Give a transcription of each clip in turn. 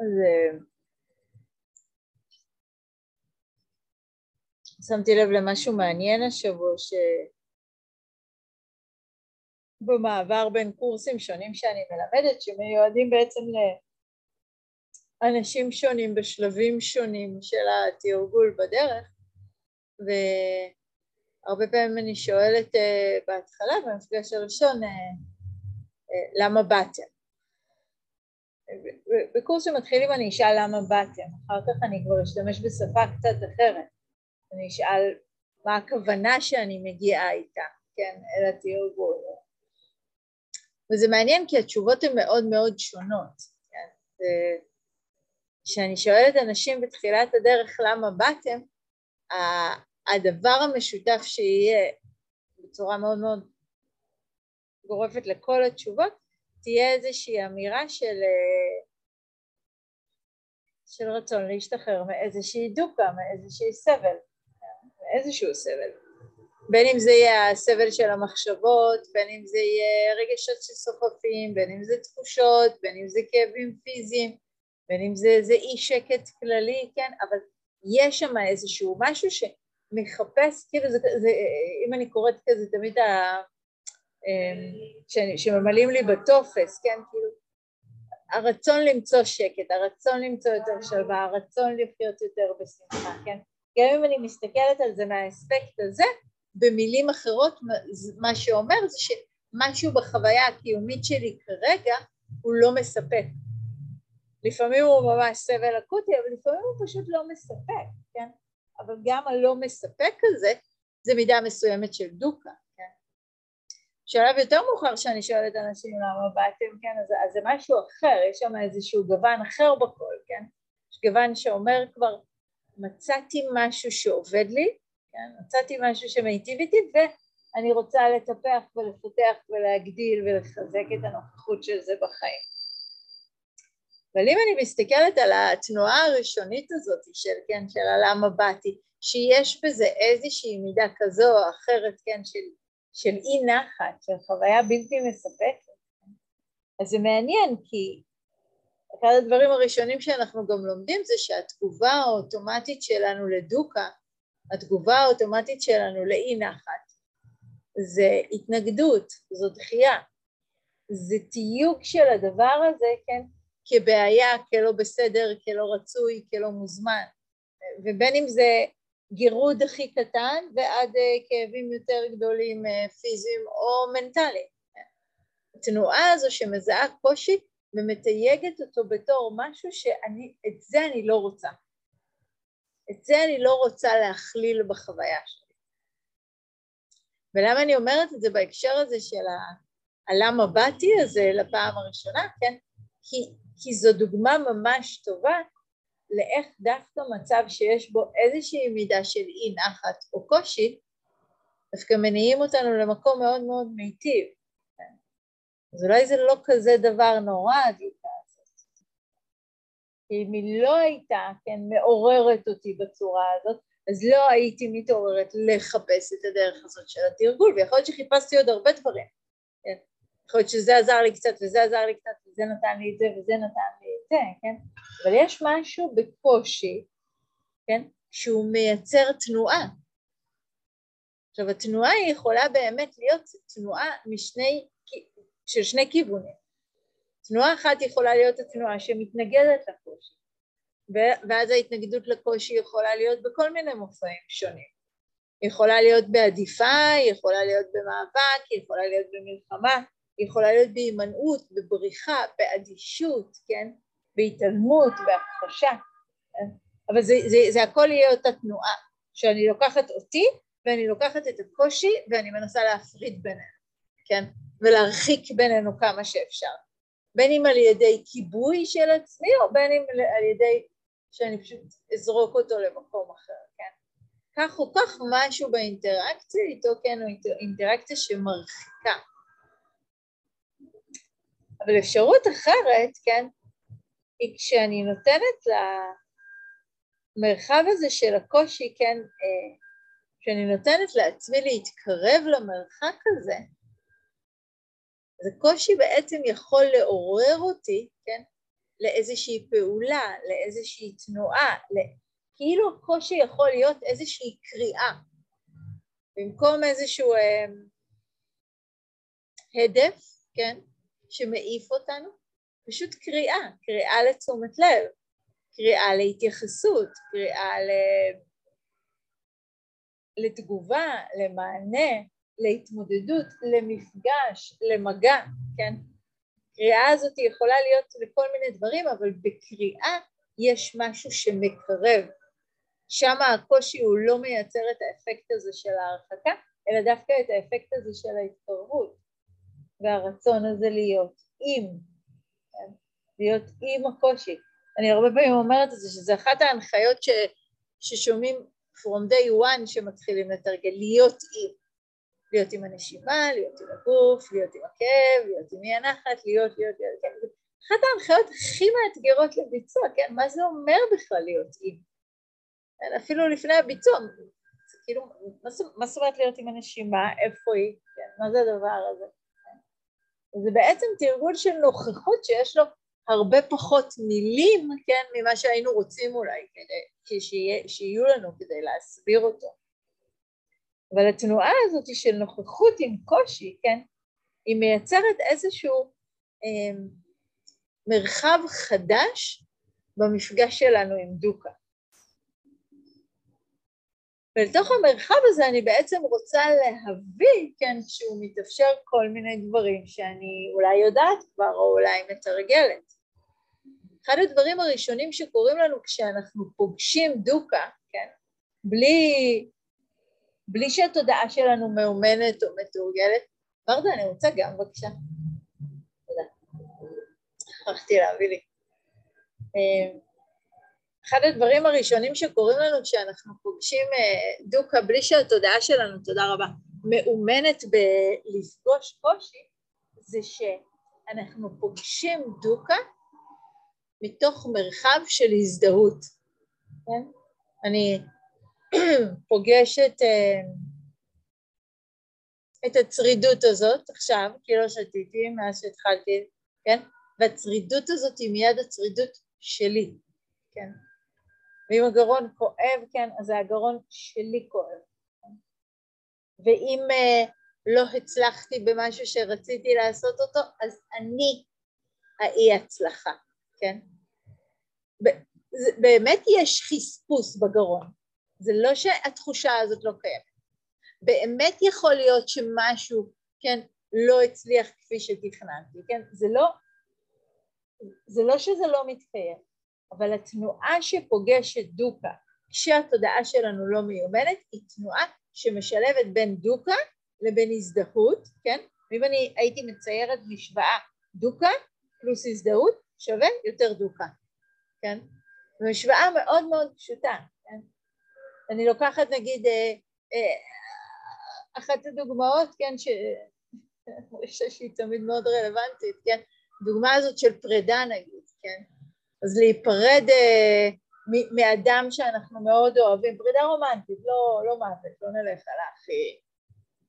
אז אה, שמתי לב למשהו מעניין השבוע, שבמעבר בין קורסים שונים שאני מלמדת, שמיועדים בעצם לאנשים שונים בשלבים שונים של התרגול בדרך, והרבה פעמים אני שואלת uh, בהתחלה, במפגש הראשון, uh, למה באתם? בקורס שמתחילים אני אשאל למה באתם, אחר כך אני כבר אשתמש בשפה קצת אחרת, אני אשאל מה הכוונה שאני מגיעה איתה, כן, אל התרגול. וזה מעניין כי התשובות הן מאוד מאוד שונות, כן, כשאני שואלת אנשים בתחילת הדרך למה באתם, הדבר המשותף שיהיה בצורה מאוד מאוד גורפת לכל התשובות, תהיה איזושהי אמירה של, של רצון להשתחרר מאיזושהי דוקה, מאיזושהי סבל, מאיזשהו סבל. בין אם זה יהיה הסבל של המחשבות, בין אם זה יהיה רגשות שסוחפים, בין אם זה תחושות, בין אם זה כאבים פיזיים, בין אם זה איזה אי שקט כללי, כן, אבל יש שם איזשהו משהו שמחפש, כאילו זה, זה, אם אני קוראת כזה תמיד ה... אמ, שממלאים לי בטופס, כן, כאילו הרצון למצוא שקט, הרצון למצוא יותר שלווה, הרצון לחיות יותר בשמחה, כן, גם אם אני מסתכלת על זה מהאספקט הזה, במילים אחרות מה שאומר זה שמשהו בחוויה הקיומית שלי כרגע הוא לא מספק. לפעמים הוא ממש סבל אקוטי, אבל לפעמים הוא פשוט לא מספק, כן? אבל גם הלא מספק הזה זה מידה מסוימת של דוקה, בשלב יותר מאוחר שאני שואלת אנשים למה באתם, כן? אז, אז זה משהו אחר, יש שם איזשהו גוון אחר בכל, כן? יש גוון שאומר כבר מצאתי משהו שעובד לי, כן? מצאתי משהו שמיטיב איתי ואני רוצה לטפח ולפתח ולהגדיל ולחזק את הנוכחות של זה בחיים. אבל אם אני מסתכלת על התנועה הראשונית הזאת של, כן, של הלמה באתי, שיש בזה איזושהי מידה כזו או אחרת, כן, של, של אי נחת, של חוויה בלתי מספקת, אז זה מעניין כי אחד הדברים הראשונים שאנחנו גם לומדים זה שהתגובה האוטומטית שלנו לדוקה, התגובה האוטומטית שלנו לאי נחת, זה התנגדות, זו דחייה, זה תיוג של הדבר הזה, כן, כבעיה, כלא בסדר, כלא רצוי, כלא מוזמן, ובין אם זה גירוד הכי קטן ועד אה, כאבים יותר גדולים אה, פיזיים או מנטליים. התנועה הזו שמזהה קושי ומתייגת אותו בתור משהו שאני, את זה אני לא רוצה. את זה אני לא רוצה להכליל בחוויה שלי. ולמה אני אומרת את זה בהקשר הזה של הלמה באתי הזה לפעם הראשונה, כן? כי כי זו דוגמה ממש טובה לאיך דווקא מצב שיש בו איזושהי מידה של אי נחת או קושי, דווקא מניעים אותנו למקום מאוד מאוד מיטיב. אז אולי זה לא כזה דבר נורא, הדליקה הזאת. אם היא לא הייתה, כן, מעוררת אותי בצורה הזאת, אז לא הייתי מתעוררת לחפש את הדרך הזאת של התרגול, ויכול להיות שחיפשתי עוד הרבה דברים. כן? יכול להיות שזה עזר לי קצת וזה עזר לי קצת וזה נתן לי את זה וזה נתן לי זה, כן? אבל יש משהו בקושי, כן? שהוא מייצר תנועה. עכשיו התנועה היא יכולה באמת להיות תנועה משני, של שני כיוונים. תנועה אחת יכולה להיות התנועה שמתנגדת לקושי, ואז ההתנגדות לקושי יכולה להיות בכל מיני מופעים שונים. היא יכולה להיות בעדיפה, היא יכולה להיות במאבק, היא יכולה להיות במלחמה, היא יכולה להיות בהימנעות, בבריחה, באדישות, כן? בהתעלמות, בהכחשה? אבל זה, זה, זה הכל יהיה אותה תנועה, שאני לוקחת אותי ואני לוקחת את הקושי ואני מנסה להפריד בינינו, כן? ולהרחיק בינינו כמה שאפשר, בין אם על ידי כיבוי של עצמי או בין אם על ידי שאני פשוט אזרוק אותו למקום אחר, כן? כך או כך משהו באינטראקציה איתו, כן, הוא אינטראקציה שמרחיקה, אבל אפשרות אחרת, כן, היא כשאני נותנת למרחב הזה של הקושי, כן, אה, כשאני נותנת לעצמי להתקרב למרחק הזה, אז הקושי בעצם יכול לעורר אותי, כן, לאיזושהי פעולה, לאיזושהי תנועה, כאילו הקושי יכול להיות איזושהי קריאה, במקום איזשהו אה, הדף, כן, שמעיף אותנו, פשוט קריאה, קריאה לתשומת לב, קריאה להתייחסות, קריאה ל... לתגובה, למענה, להתמודדות, למפגש, למגע, כן? קריאה הזאת יכולה להיות לכל מיני דברים, אבל בקריאה יש משהו שמקרב. שם הקושי הוא לא מייצר את האפקט הזה של ההרחקה, אלא דווקא את האפקט הזה של ההתקרבות והרצון הזה להיות עם? להיות עם הקושי. אני הרבה פעמים אומרת את זה, שזה אחת ההנחיות ש, ששומעים from day one שמתחילים לתרגל, להיות עם. להיות עם הנשימה, להיות עם הגוף, להיות עם הכאב, להיות עם אי הנחת, להיות, להיות, להיות, כן. אחת ההנחיות הכי מאתגרות לביצוע, כן, מה זה אומר בכלל להיות עם? כן, אפילו לפני הביצוע, זה כאילו, מה זאת אומרת להיות עם הנשימה, איפה היא, כן, מה זה הדבר הזה? כן. זה בעצם תרגול של נוכחות שיש לו הרבה פחות מילים, כן, ממה שהיינו רוצים אולי, כדי שיה, שיהיו לנו כדי להסביר אותו. אבל התנועה הזאת של נוכחות עם קושי, כן, היא מייצרת איזשהו אה, מרחב חדש במפגש שלנו עם דוקה. ולתוך המרחב הזה אני בעצם רוצה להביא, כן, שהוא מתאפשר כל מיני דברים שאני אולי יודעת כבר או אולי מתרגלת. אחד הדברים הראשונים שקורים לנו כשאנחנו פוגשים דוקה, כן, בלי, בלי שהתודעה שלנו מאומנת או מתורגלת, ורדה, אני רוצה גם בבקשה. תודה. שכחתי להביא לי. אה, אחד הדברים הראשונים שקורים לנו כשאנחנו פוגשים אה, דוקה בלי שהתודעה שלנו, תודה רבה, מאומנת בלפגוש קושי, זה שאנחנו פוגשים דוקה מתוך מרחב של הזדהות, כן? אני פוגשת אה, את הצרידות הזאת עכשיו, כי לא שתיתי מאז שהתחלתי, כן? והצרידות הזאת היא מיד הצרידות שלי, כן? ואם הגרון כואב, כן, אז הגרון שלי כואב. כן? ואם uh, לא הצלחתי במשהו שרציתי לעשות אותו, אז אני האי הצלחה, כן? באמת יש חספוס בגרון, זה לא שהתחושה הזאת לא קיימת. באמת יכול להיות שמשהו, כן, לא הצליח כפי שתכננתי, כן? זה לא, זה לא שזה לא מתקיים, אבל התנועה שפוגשת דוקה כשהתודעה שלנו לא מיומנת היא תנועה שמשלבת בין דוקה לבין הזדהות, כן? ואם אני הייתי מציירת משוואה דוקה פלוס הזדהות שווה יותר דוקה, כן? זו משוואה מאוד מאוד פשוטה, כן? אני לוקחת נגיד אה, אה, אחת הדוגמאות, כן, ש... אני חושבת שהיא תמיד מאוד רלוונטית, כן? דוגמה הזאת של פרידה נגיד, כן? אז להיפרד אה, מאדם שאנחנו מאוד אוהבים, פרידה רומנטית, לא, לא מוות, לא נלך על הכי...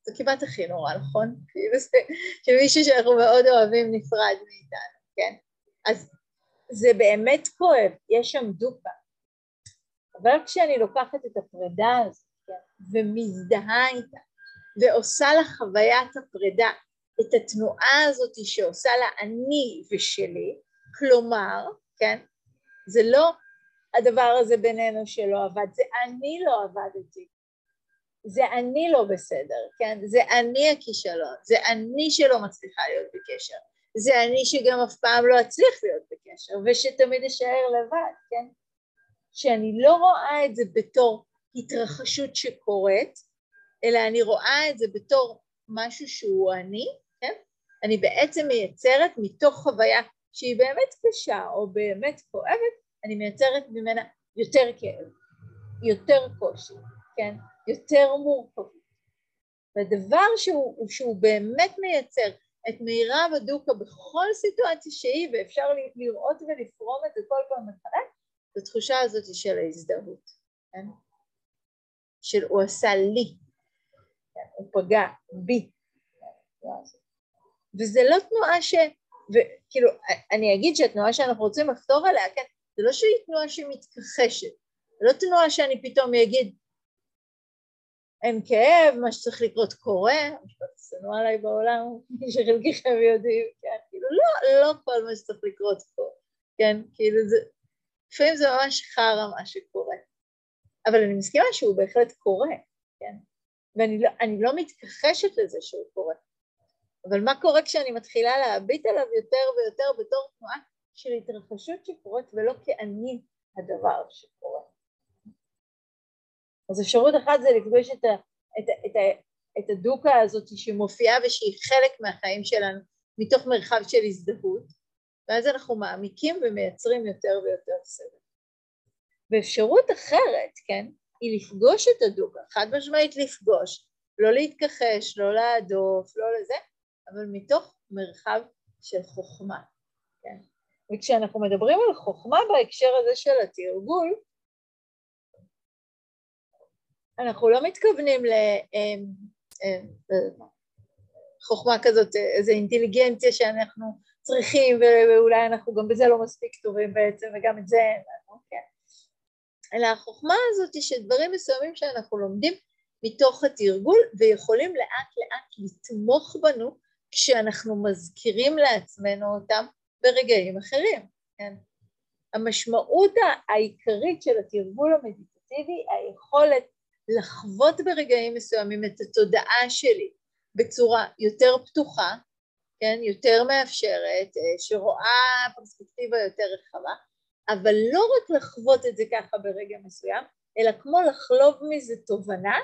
זה כמעט הכי נורא, נכון? כאילו זה שמישהו שאנחנו מאוד אוהבים נפרד מאיתנו, כן? אז זה באמת כואב, יש שם דופה. אבל כשאני לוקחת את הפרידה הזאת כן, ומזדהה איתה ועושה לה חוויית הפרידה את התנועה הזאת שעושה לה אני ושלי, כלומר כן? זה לא הדבר הזה בינינו שלא עבד, זה אני לא עבדתי, זה אני לא בסדר, כן? זה אני הכישלון, זה אני שלא מצליחה להיות בקשר, זה אני שגם אף פעם לא אצליח להיות בקשר ושתמיד אשאר לבד, כן? שאני לא רואה את זה בתור התרחשות שקורית, אלא אני רואה את זה בתור משהו שהוא אני, כן? אני בעצם מייצרת מתוך חוויה שהיא באמת קשה או באמת כואבת, אני מייצרת ממנה יותר כאב, יותר קושי, כן? יותר מורכבות. והדבר שהוא, שהוא באמת מייצר את מירב הדוקה בכל סיטואציה שהיא, ואפשר לראות ולפרום את זה כל פעם מחדש, זו תחושה הזאת של ההזדהות, כן? של הוא עשה לי, כן? הוא פגע בי. וזה לא תנועה ש... וכאילו, אני אגיד שהתנועה שאנחנו רוצים לחתור עליה, כן, זה לא שהיא תנועה שמתכחשת, זה לא תנועה שאני פתאום אגיד, אין כאב, מה שצריך לקרות קורה, שנוא עליי בעולם, שחלקכם יודעים, כן, כאילו לא, לא כל מה שצריך לקרות פה, כן, כאילו זה, לפעמים זה ממש חרא מה שקורה, אבל אני מסכימה שהוא בהחלט קורה, כן, ואני לא, לא מתכחשת לזה שהוא קורה, אבל מה קורה כשאני מתחילה להביט עליו יותר ויותר בתור תנועה של התרחשות שקורית ולא כאני הדבר שקורה. אז אפשרות אחת זה לפגוש את, ה, את, את, את הדוקה הזאת שמופיעה ושהיא חלק מהחיים שלנו מתוך מרחב של הזדהות, ואז אנחנו מעמיקים ומייצרים יותר ויותר סבל. ואפשרות אחרת, כן, היא לפגוש את הדוקה, חד משמעית לפגוש, לא להתכחש, לא להדוף, לא לזה, אבל מתוך מרחב של חוכמה, כן? וכשאנחנו מדברים על חוכמה בהקשר הזה של התרגול, אנחנו לא מתכוונים לחוכמה אמ, אמ, כזאת, איזו אינטליגנציה שאנחנו צריכים ואולי אנחנו גם בזה לא מספיק טובים בעצם וגם את זה אין לנו, כן. אלא החוכמה הזאת היא שדברים מסוימים שאנחנו לומדים מתוך התרגול ויכולים לאט לאט לתמוך בנו כשאנחנו מזכירים לעצמנו אותם ברגעים אחרים, כן? המשמעות העיקרית של התרגול המדיטטיבי, היכולת לחוות ברגעים מסוימים את התודעה שלי בצורה יותר פתוחה, כן, יותר מאפשרת, אה, שרואה פרספקטיבה יותר רחבה, אבל לא רק לחוות את זה ככה ברגע מסוים, אלא כמו לחלוב מזה תובנה,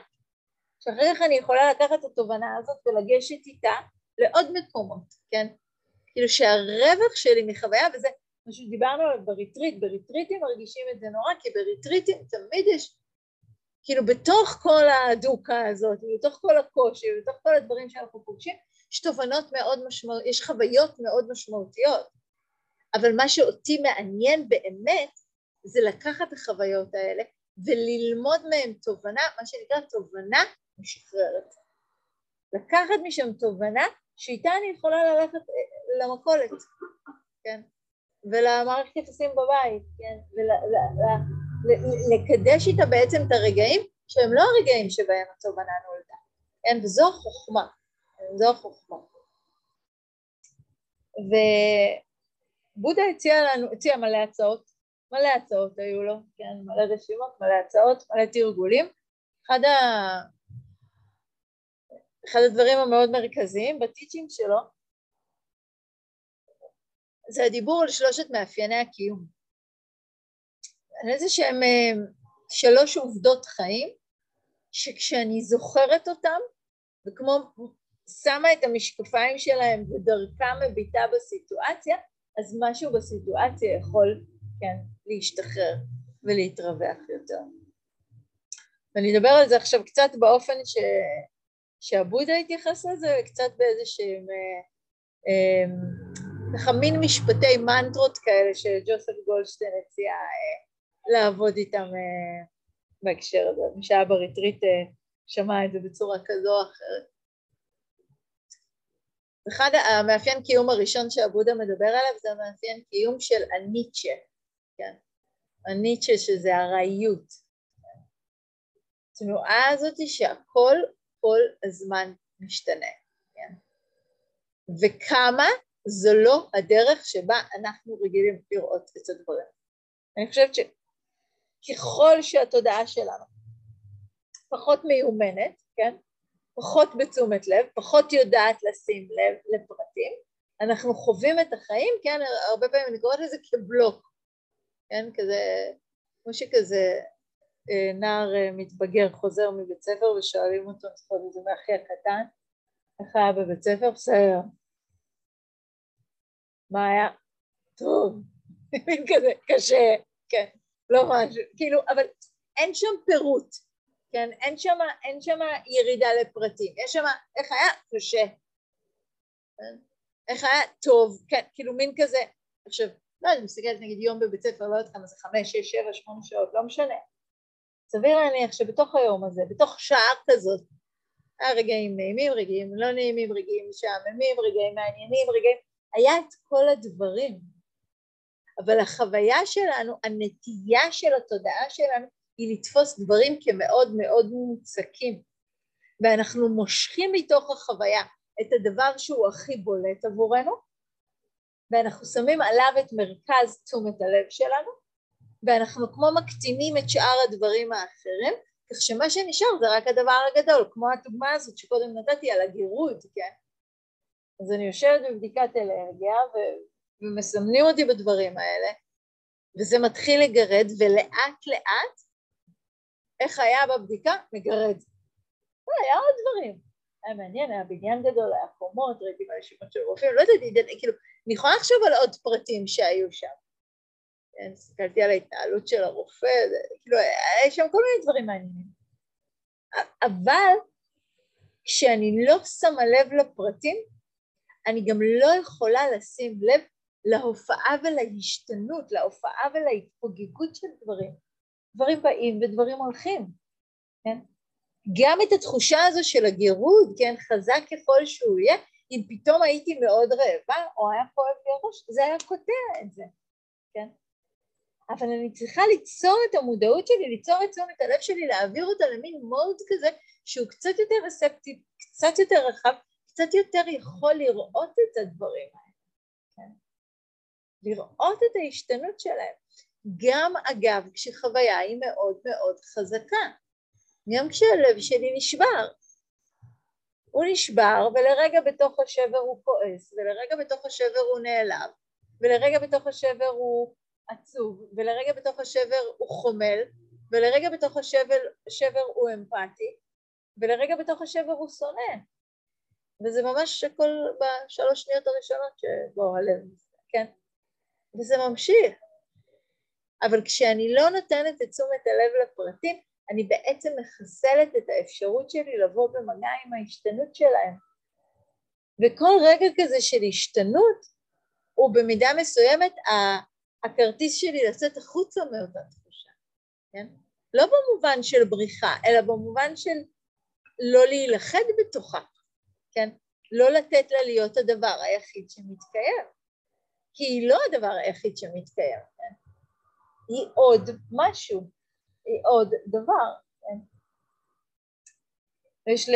שאחרי כך אני יכולה לקחת את התובנה הזאת ולגשת איתה לעוד מקומות, כן? כאילו שהרווח שלי מחוויה, וזה מה שדיברנו עליו בריטריט, בריטריטים מרגישים את זה נורא, כי בריטריטים תמיד יש, כאילו בתוך כל הדוקה הזאת, בתוך כל הקושי, בתוך כל הדברים שאנחנו פוגשים, יש תובנות מאוד משמעותיות, יש חוויות מאוד משמעותיות, אבל מה שאותי מעניין באמת זה לקחת את החוויות האלה וללמוד מהן תובנה, מה שנקרא תובנה משחררת. לקחת משם תובנה שאיתה אני יכולה ללכת אה, למכולת, כן, ולמערכת יחסים בבית, כן, ולקדש איתה בעצם את הרגעים שהם לא הרגעים שבהם התובנה נולדה, כן, וזו החוכמה, זו החוכמה. ובודה הציע לנו, הציע מלא הצעות, מלא הצעות היו לו, כן, מלא רשימות, מלא הצעות, מלא תרגולים. אחד ה... אחד הדברים המאוד מרכזיים בטיצ'ינג שלו זה הדיבור על שלושת מאפייני הקיום. על איזה שהם אה, שלוש עובדות חיים שכשאני זוכרת אותם וכמו שמה את המשקפיים שלהם ודרכם מביטה בסיטואציה אז משהו בסיטואציה יכול כן להשתחרר ולהתרווח יותר. ואני אדבר על זה עכשיו קצת באופן ש... שהבודה התייחס לזה קצת באיזה שהם אה, אה, ככה מין משפטי מנטרות כאלה שג'וסף גולדשטיין הציע לעבוד איתם בהקשר הזה, מי שהיה בריטריט שמע את זה בצורה כזו או אחרת. אחד המאפיין קיום הראשון שהבודה מדבר עליו זה המאפיין קיום של הניטשה, כן? הניטשה שזה ארעיות. התנועה הזאת שהכל כל הזמן משתנה, כן? וכמה זו לא הדרך שבה אנחנו רגילים לראות את הדברים. אני חושבת שככל שהתודעה שלנו פחות מיומנת, כן? פחות בתשומת לב, פחות יודעת לשים לב לפרטים, אנחנו חווים את החיים, כן? הרבה פעמים אני קוראת לזה כבלוק, כן? כזה, כמו שכזה אה, נער אה, מתבגר חוזר מבית ספר ושואלים אותו, לפחות את זה מאחי הקטן, איך היה בבית ספר? בסדר. מה היה? טוב, מין כזה, קשה, כן, לא משהו, כאילו, אבל אין שם פירוט, כן, אין שם, אין שם ירידה לפרטים, יש שם איך היה? קשה. כן? איך היה? טוב, כן, כאילו מין כזה, עכשיו, לא, אני מסתכלת נגיד יום בבית ספר, לא יודעת כמה זה חמש, שש, שבע, שמונה שעות, לא משנה, סביר להניח שבתוך היום הזה, בתוך שעה כזאת, היה רגעים נעימים, רגעים לא נעימים, רגעים משעממים, רגעים מעניינים, רגעים... היה את כל הדברים. אבל החוויה שלנו, הנטייה של התודעה שלנו היא לתפוס דברים כמאוד מאוד מוצקים. ואנחנו מושכים מתוך החוויה את הדבר שהוא הכי בולט עבורנו ואנחנו שמים עליו את מרכז תשומת הלב שלנו ואנחנו כמו מקטינים את שאר הדברים האחרים כך שמה שנשאר זה רק הדבר הגדול כמו הדוגמה הזאת שקודם נתתי על הגירוד כן? אז אני יושבת בבדיקת אלרגיה ו- ומסמנים אותי בדברים האלה וזה מתחיל לגרד ולאט לאט איך היה בבדיקה? מגרד. היה עוד דברים. היה מעניין, היה בניין גדול, היה קומות, ראיתי שמות של רופאים, לא יודעת, כאילו, אני יכולה לחשוב על עוד פרטים שהיו שם. כן, הסתכלתי על ההתנהלות של הרופא, כאילו, היה שם כל מיני דברים מעניינים. אבל כשאני לא שמה לב לפרטים, אני גם לא יכולה לשים לב להופעה ולהשתנות, להופעה ולהתפוגגות של דברים. דברים באים ודברים הולכים, כן? גם את התחושה הזו של הגירוד, כן, חזק ככל שהוא יהיה, אם פתאום הייתי מאוד רעבה או היה כואב לי הראש, זה היה קוטע את זה, כן? אבל אני צריכה ליצור את המודעות שלי, ליצור את תשומת הלב שלי, להעביר אותה למין מוד כזה שהוא קצת יותר רספטיב, קצת יותר רחב, קצת יותר יכול לראות את הדברים האלה? לראות את ההשתנות שלהם. גם אגב כשחוויה היא מאוד מאוד חזקה, גם כשהלב שלי נשבר. הוא נשבר ולרגע בתוך השבר הוא כועס ולרגע בתוך השבר הוא נעלב ולרגע בתוך השבר הוא עצוב ולרגע בתוך השבר הוא חומל ולרגע בתוך השבר, השבר הוא אמפתי ולרגע בתוך השבר הוא שונא וזה ממש הכל בשלוש שניות הראשונות שבו הלב, כן? וזה ממשיך אבל כשאני לא נותנת את תשומת הלב לפרטים, אני בעצם מחסלת את האפשרות שלי לבוא במגע עם ההשתנות שלהם. וכל רגע כזה של השתנות הוא במידה מסוימת הכרטיס שלי לצאת החוצה מאותה תחושה, כן? לא במובן של בריחה, אלא במובן של לא להילכד בתוכה, כן? לא לתת לה להיות הדבר היחיד שמתקיים, כי היא לא הדבר היחיד שמתקיים, כן? היא עוד משהו, היא עוד דבר. כן? יש ל...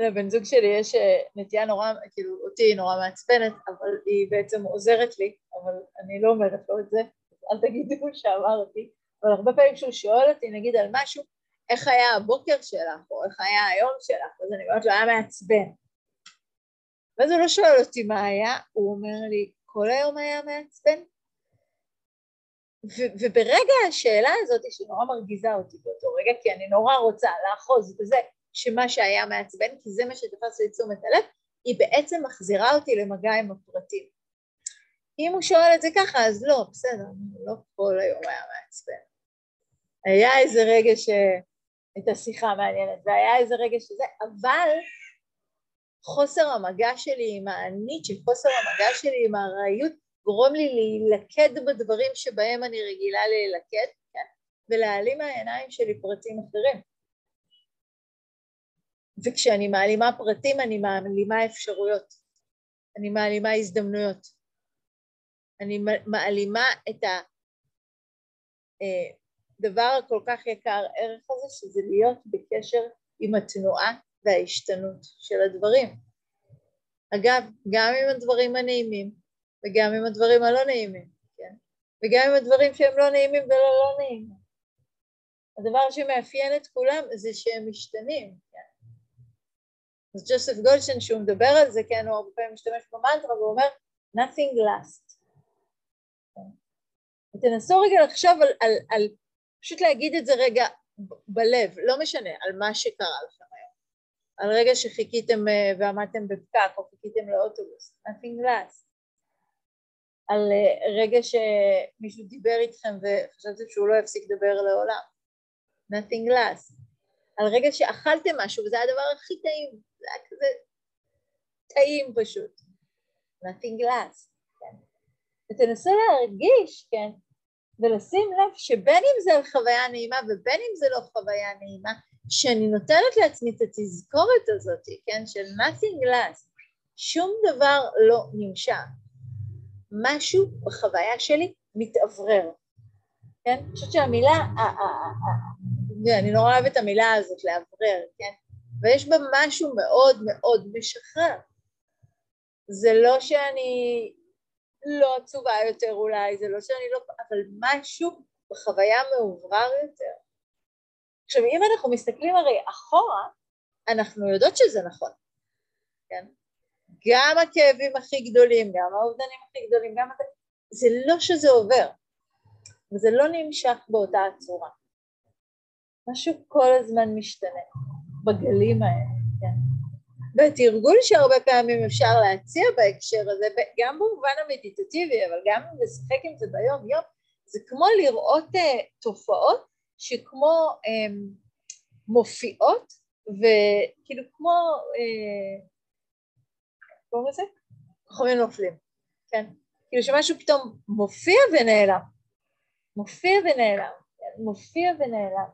לבן זוג שלי יש אה, נטייה נורא, כאילו אותי היא נורא מעצבנת, אבל היא בעצם עוזרת לי, אבל אני לא אומרת לו את זה, אל תגידו שאמרתי, אבל הרבה פעמים כשהוא שואל אותי נגיד על משהו, איך היה הבוקר שלך, או איך היה היום שלך, אז אני אומרת לו, היה מעצבן. ואז הוא לא שואל אותי מה היה, הוא אומר לי, כל היום היה מעצבן? ו- וברגע השאלה הזאת שנורא מרגיזה אותי באותו רגע, כי אני נורא רוצה לאחוז בזה שמה שהיה מעצבן, כי זה מה שתפס לי תשומת הלב, היא בעצם מחזירה אותי למגע עם הפרטים. אם הוא שואל את זה ככה, אז לא, בסדר, לא כל היום היה מעצבן. היה איזה רגע שהייתה שיחה מעניינת, והיה איזה רגע שזה, אבל חוסר המגע שלי עם האנית, שחוסר המגע שלי עם הארעיות, גורם לי להילכד בדברים שבהם אני רגילה להילכד, כן? ולהעלים מהעיניים שלי פרטים אחרים. וכשאני מעלימה פרטים אני מעלימה אפשרויות, אני מעלימה הזדמנויות, אני מעלימה את הדבר אה, הכל כך יקר ערך הזה שזה להיות בקשר עם התנועה וההשתנות של הדברים. אגב, גם עם הדברים הנעימים וגם עם הדברים הלא נעימים, כן? וגם עם הדברים שהם לא נעימים ולא לא נעימים. הדבר שמאפיין את כולם זה שהם משתנים, כן? אז ג'וסף גולדשטיין שהוא מדבר על זה, כן, הוא הרבה פעמים משתמש במנטרה והוא אומר nothing last. כן? ותנסו רגע לחשוב על, על, על, פשוט להגיד את זה רגע בלב, לא משנה, על מה שקרה לכם. על רגע שחיכיתם אה, ועמדתם בפקק או חיכיתם לאוטובוס, nothing last. על אה, רגע שמישהו דיבר איתכם וחשבתם שהוא לא יפסיק לדבר לעולם. nothing last. על רגע שאכלתם משהו וזה הדבר הכי טעים, זה היה כזה טעים פשוט. nothing last. כן. ותנסו להרגיש, כן, ולשים לב שבין אם זה חוויה נעימה ובין אם זה לא חוויה נעימה, שאני נותנת לעצמי את התזכורת הזאת, כן, של nothing last. שום דבר לא נמשך. משהו בחוויה שלי מתאוורר. כן? אני חושבת שהמילה, אני נורא אוהבת את המילה הזאת, לאוורר, כן? ויש בה משהו מאוד מאוד משחרר. זה לא שאני לא עצובה יותר אולי, זה לא שאני לא... אבל משהו בחוויה מאוברר יותר. עכשיו, אם אנחנו מסתכלים הרי אחורה, אנחנו יודעות שזה נכון, כן? גם הכאבים הכי גדולים, גם האובדנים הכי גדולים, גם... זה לא שזה עובר, וזה לא נמשך באותה הצורה. משהו כל הזמן משתנה בגלים האלה, כן? בתרגול שהרבה פעמים אפשר להציע בהקשר הזה, גם במובן המדיטטיבי, אבל גם לשחק עם זה ביום יום, זה כמו לראות uh, תופעות שכמו um, מופיעות וכאילו כמו, uh, קוראים לזה? כוכבים נופלים, כן? כאילו שמשהו פתאום מופיע ונעלם, מופיע ונעלם, כן? מופיע ונעלם,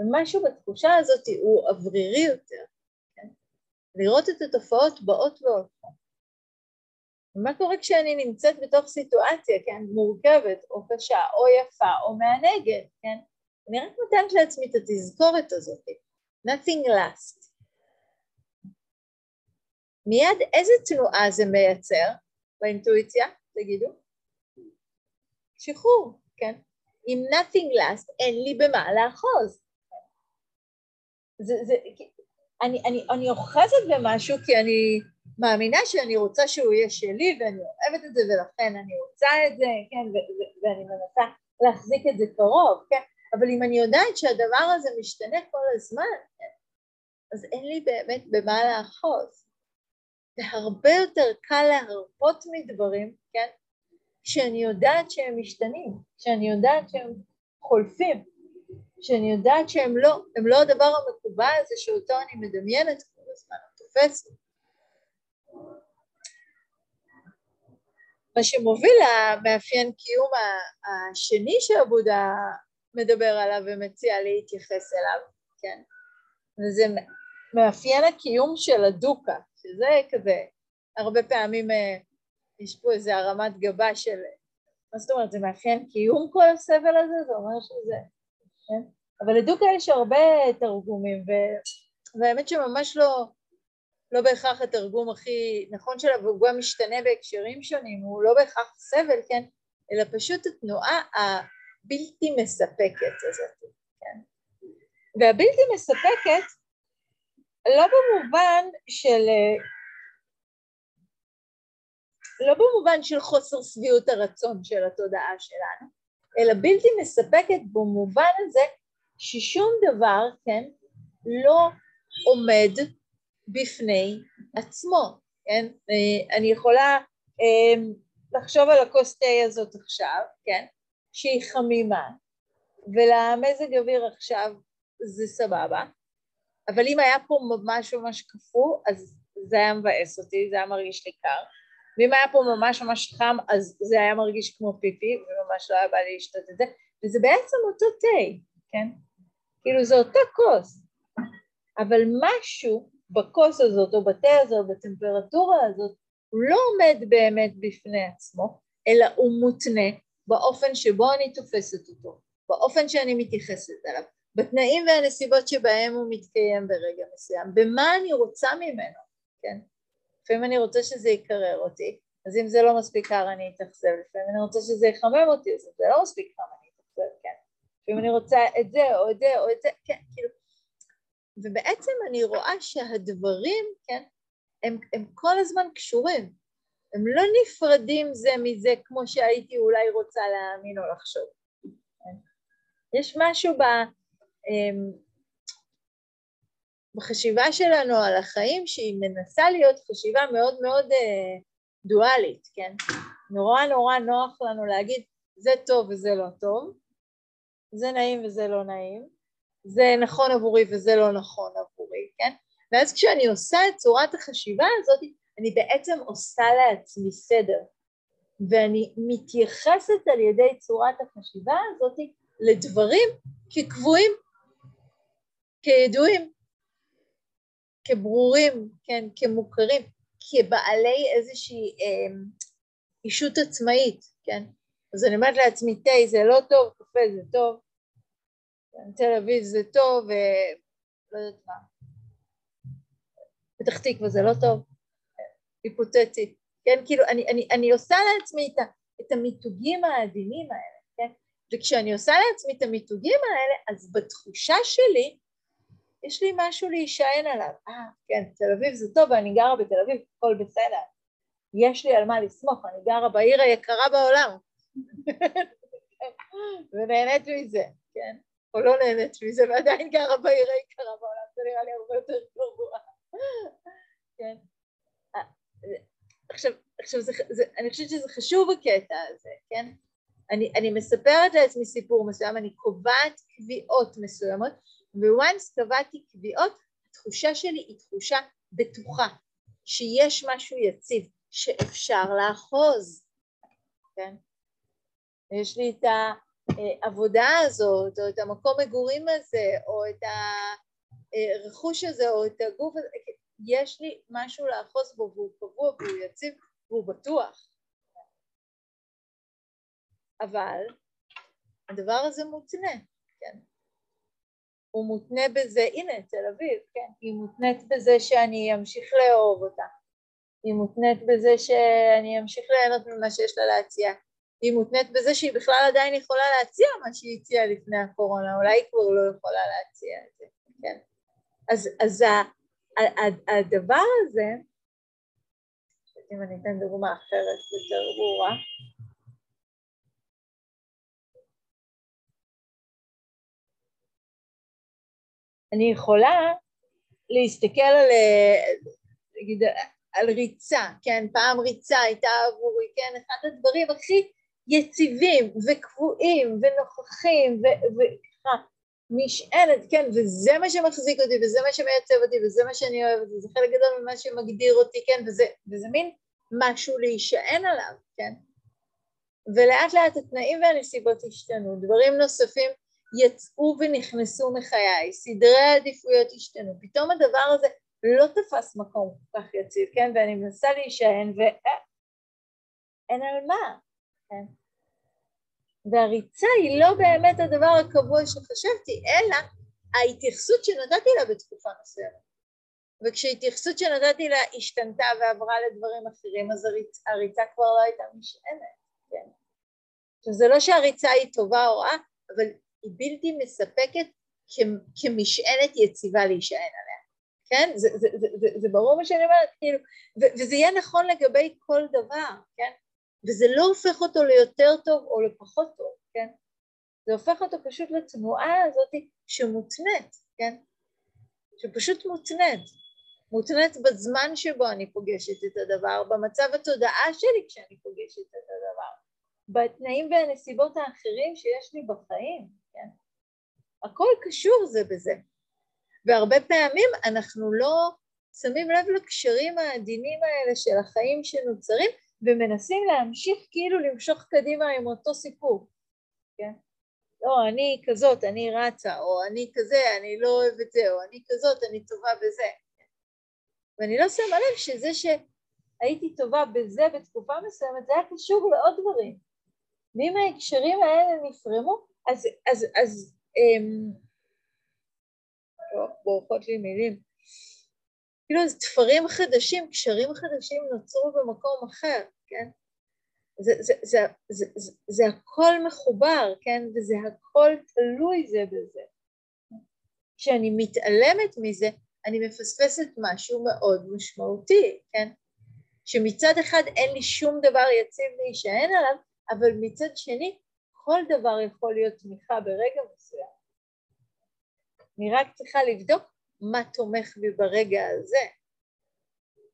ומשהו בתחושה הזאת הוא אוורירי יותר, כן? לראות את התופעות באות והולכות. ומה קורה כשאני נמצאת בתוך סיטואציה, כן, מורכבת או קשה או יפה או מענגת, כן? אני רק נותנת לעצמי את התזכורת הזאת, nothing last. מיד איזה תנועה זה מייצר באינטואיציה, תגידו? שחרור, כן? אם nothing last אין לי במה לאחוז. זה, זה, אני, אני, אני אוחזת במשהו כי אני מאמינה שאני רוצה שהוא יהיה שלי ואני אוהבת את זה ולכן אני רוצה את זה, כן, ו- ו- ואני מנסה להחזיק את זה קרוב, כן, אבל אם אני יודעת שהדבר הזה משתנה כל הזמן, אז אין לי באמת במה לאחוז. זה הרבה יותר קל להרפות מדברים, כן, כשאני יודעת שהם משתנים, כשאני יודעת שהם חולפים, כשאני יודעת שהם לא, הם לא הדבר המקובל הזה שאותו אני מדמיינת כל הזמן, תופסת. מה שמוביל למאפיין קיום השני שעבודה מדבר עליו ומציע להתייחס אליו, כן? וזה מאפיין הקיום של הדוקה, שזה כזה, הרבה פעמים אה, יש פה איזה הרמת גבה של, מה זאת אומרת, זה מאפיין קיום כל הסבל הזה? זה אומר שזה, כן? אבל לדוקה יש הרבה תרגומים, והאמת שממש לא, לא בהכרח התרגום הכי נכון שלה, והוא גם משתנה בהקשרים שונים, הוא לא בהכרח סבל, כן? אלא פשוט התנועה הבלתי מספקת הזאת, כן? והבלתי מספקת לא במובן של לא במובן של חוסר שביעות הרצון של התודעה שלנו, אלא בלתי מספקת במובן הזה ששום דבר, כן, לא עומד בפני עצמו, כן? אה, אני יכולה אה, לחשוב על הכוס תה הזאת עכשיו, כן? שהיא חמימה, ולמזג אוויר עכשיו זה סבבה, אבל אם היה פה ממש ממש קפוא, אז זה היה מבאס אותי, זה היה מרגיש לי קר, ואם היה פה ממש ממש חם, אז זה היה מרגיש כמו פיפי, וממש לא היה בא לי לשתות את זה, וזה בעצם אותו תה, כן? כאילו זה אותה כוס, אבל משהו בכוס הזאת או בתה הזאת, בטמפרטורה הזאת, הוא לא עומד באמת בפני עצמו, אלא הוא מותנה באופן שבו אני תופסת אותו, באופן שאני מתייחסת אליו, בתנאים והנסיבות שבהם הוא מתקיים ברגע מסוים, במה אני רוצה ממנו, כן? לפעמים אני רוצה שזה יקרר אותי, אז אם זה לא מספיק קר אני אתאכזב, לפעמים אני רוצה שזה יחמם אותי, אז אם זה לא מספיק חם אני אתאכזב, כן? לפעמים אני רוצה את זה או את זה או את זה, כן, כאילו ובעצם אני רואה שהדברים, כן, הם, הם כל הזמן קשורים, הם לא נפרדים זה מזה כמו שהייתי אולי רוצה להאמין או לחשוב. יש משהו ב, אמ, בחשיבה שלנו על החיים שהיא מנסה להיות חשיבה מאוד מאוד אה, דואלית, כן? נורא נורא נוח לנו להגיד זה טוב וזה לא טוב, זה נעים וזה לא נעים, זה נכון עבורי וזה לא נכון עבורי, כן? ואז כשאני עושה את צורת החשיבה הזאת, אני בעצם עושה לעצמי סדר, ואני מתייחסת על ידי צורת החשיבה הזאת לדברים כקבועים, כידועים, כברורים, כן, כמוכרים, כבעלי איזושהי אה, אישות עצמאית, כן? אז אני אומרת לעצמי, תה זה לא טוב, קפה זה טוב, תל אביב זה טוב, ולא יודעת מה. פתח תקווה זה לא טוב, היפותטי, כן? כאילו, אני, אני, אני עושה לעצמי את, ה, את המיתוגים העדינים האלה, כן? וכשאני עושה לעצמי את המיתוגים האלה, אז בתחושה שלי, יש לי משהו להישען עליו. אה, כן, תל אביב זה טוב, ואני גרה בתל אביב, הכל בסדר. יש לי על מה לסמוך, אני גרה בעיר היקרה בעולם. ונהנית מזה, כן? או לא נהנית מזה, ועדיין גרה בעיר היקרה בעולם, זה נראה לי הרבה יותר גרוע. כן? עכשיו, עכשיו זה, זה, אני חושבת שזה חשוב הקטע הזה, כן? אני, אני מספרת לעצמי סיפור מסוים, אני קובעת קביעות מסוימות, וואנס קבעתי קביעות, התחושה שלי היא תחושה בטוחה, שיש משהו יציב, שאפשר לאחוז, כן? יש לי את העבודה הזאת, או את המקום מגורים הזה, או את הרכוש הזה, או את הגוף הזה, יש לי משהו לאחוז בו והוא קבוע והוא יציב והוא בטוח. אבל הדבר הזה מותנה, כן? הוא מותנה בזה, הנה תל אביב, כן? היא מותנית בזה שאני אמשיך לאהוב אותה, היא מותנית בזה שאני אמשיך ליהנות ממה שיש לה להציע, היא מותנית בזה שהיא בכלל עדיין יכולה להציע מה שהיא הציעה לפני הקורונה, אולי היא כבר לא יכולה להציע את זה, כן? אז, אז הדבר הזה, אם אני אתן דוגמה אחרת יותר ברורה, אני יכולה להסתכל על, נגיד, על ריצה, כן, פעם ריצה הייתה עבורי, כן, אחד הדברים הכי יציבים וקבועים ונוכחים וככה משענת, כן, וזה מה שמחזיק אותי וזה מה שמייצב אותי וזה מה שאני אוהבת וזה חלק גדול ממה שמגדיר אותי, כן, וזה, וזה מין משהו להישען עליו, כן, ולאט לאט התנאים והנסיבות השתנו, דברים נוספים יצאו ונכנסו מחיי, סדרי העדיפויות השתנו, פתאום הדבר הזה לא תפס מקום כל כך יציב, כן, ואני מנסה להישען ואין על מה, כן, והריצה היא לא באמת הדבר הקבוע שחשבתי, אלא ההתייחסות שנתתי לה בתקופה מסוימת. וכשההתייחסות שנתתי לה השתנתה ועברה לדברים אחרים, אז הריצ... הריצה כבר לא הייתה משענת, כן. עכשיו זה לא שהריצה היא טובה או רעה, אבל היא בלתי מספקת כמשענת יציבה להישען עליה, כן? זה, זה, זה, זה, זה ברור מה שאני אומרת, כאילו, וזה יהיה נכון לגבי כל דבר, כן? וזה לא הופך אותו ליותר טוב או לפחות טוב, כן? זה הופך אותו פשוט לתנועה הזאת שמותנית, כן? שפשוט מותנית. מותנית בזמן שבו אני פוגשת את הדבר, במצב התודעה שלי כשאני פוגשת את הדבר, בתנאים והנסיבות האחרים שיש לי בחיים, כן? הכל קשור זה בזה. והרבה פעמים אנחנו לא שמים לב לקשרים העדינים האלה של החיים שנוצרים, ומנסים להמשיך כאילו למשוך קדימה עם אותו סיפור, כן? לא, אני כזאת, אני רצה, או אני כזה, אני לא אוהב את זה, או אני כזאת, אני טובה בזה. ואני לא שמה לב שזה שהייתי טובה בזה בתקופה מסוימת, זה היה קשור לעוד דברים. ואם ההקשרים האלה נפרמו, אז, אז, אז, אמ, בורחות לי מילים, כאילו זה תפרים חדשים, קשרים חדשים נוצרו במקום אחר, כן? זה, זה, זה, זה, זה, זה הכל מחובר, כן? וזה הכל תלוי זה בזה. כשאני מתעלמת מזה, אני מפספסת משהו מאוד משמעותי, כן? שמצד אחד אין לי שום דבר יציב להישען עליו, אבל מצד שני כל דבר יכול להיות תמיכה ברגע מסוים. אני רק צריכה לבדוק מה תומך בי ברגע הזה.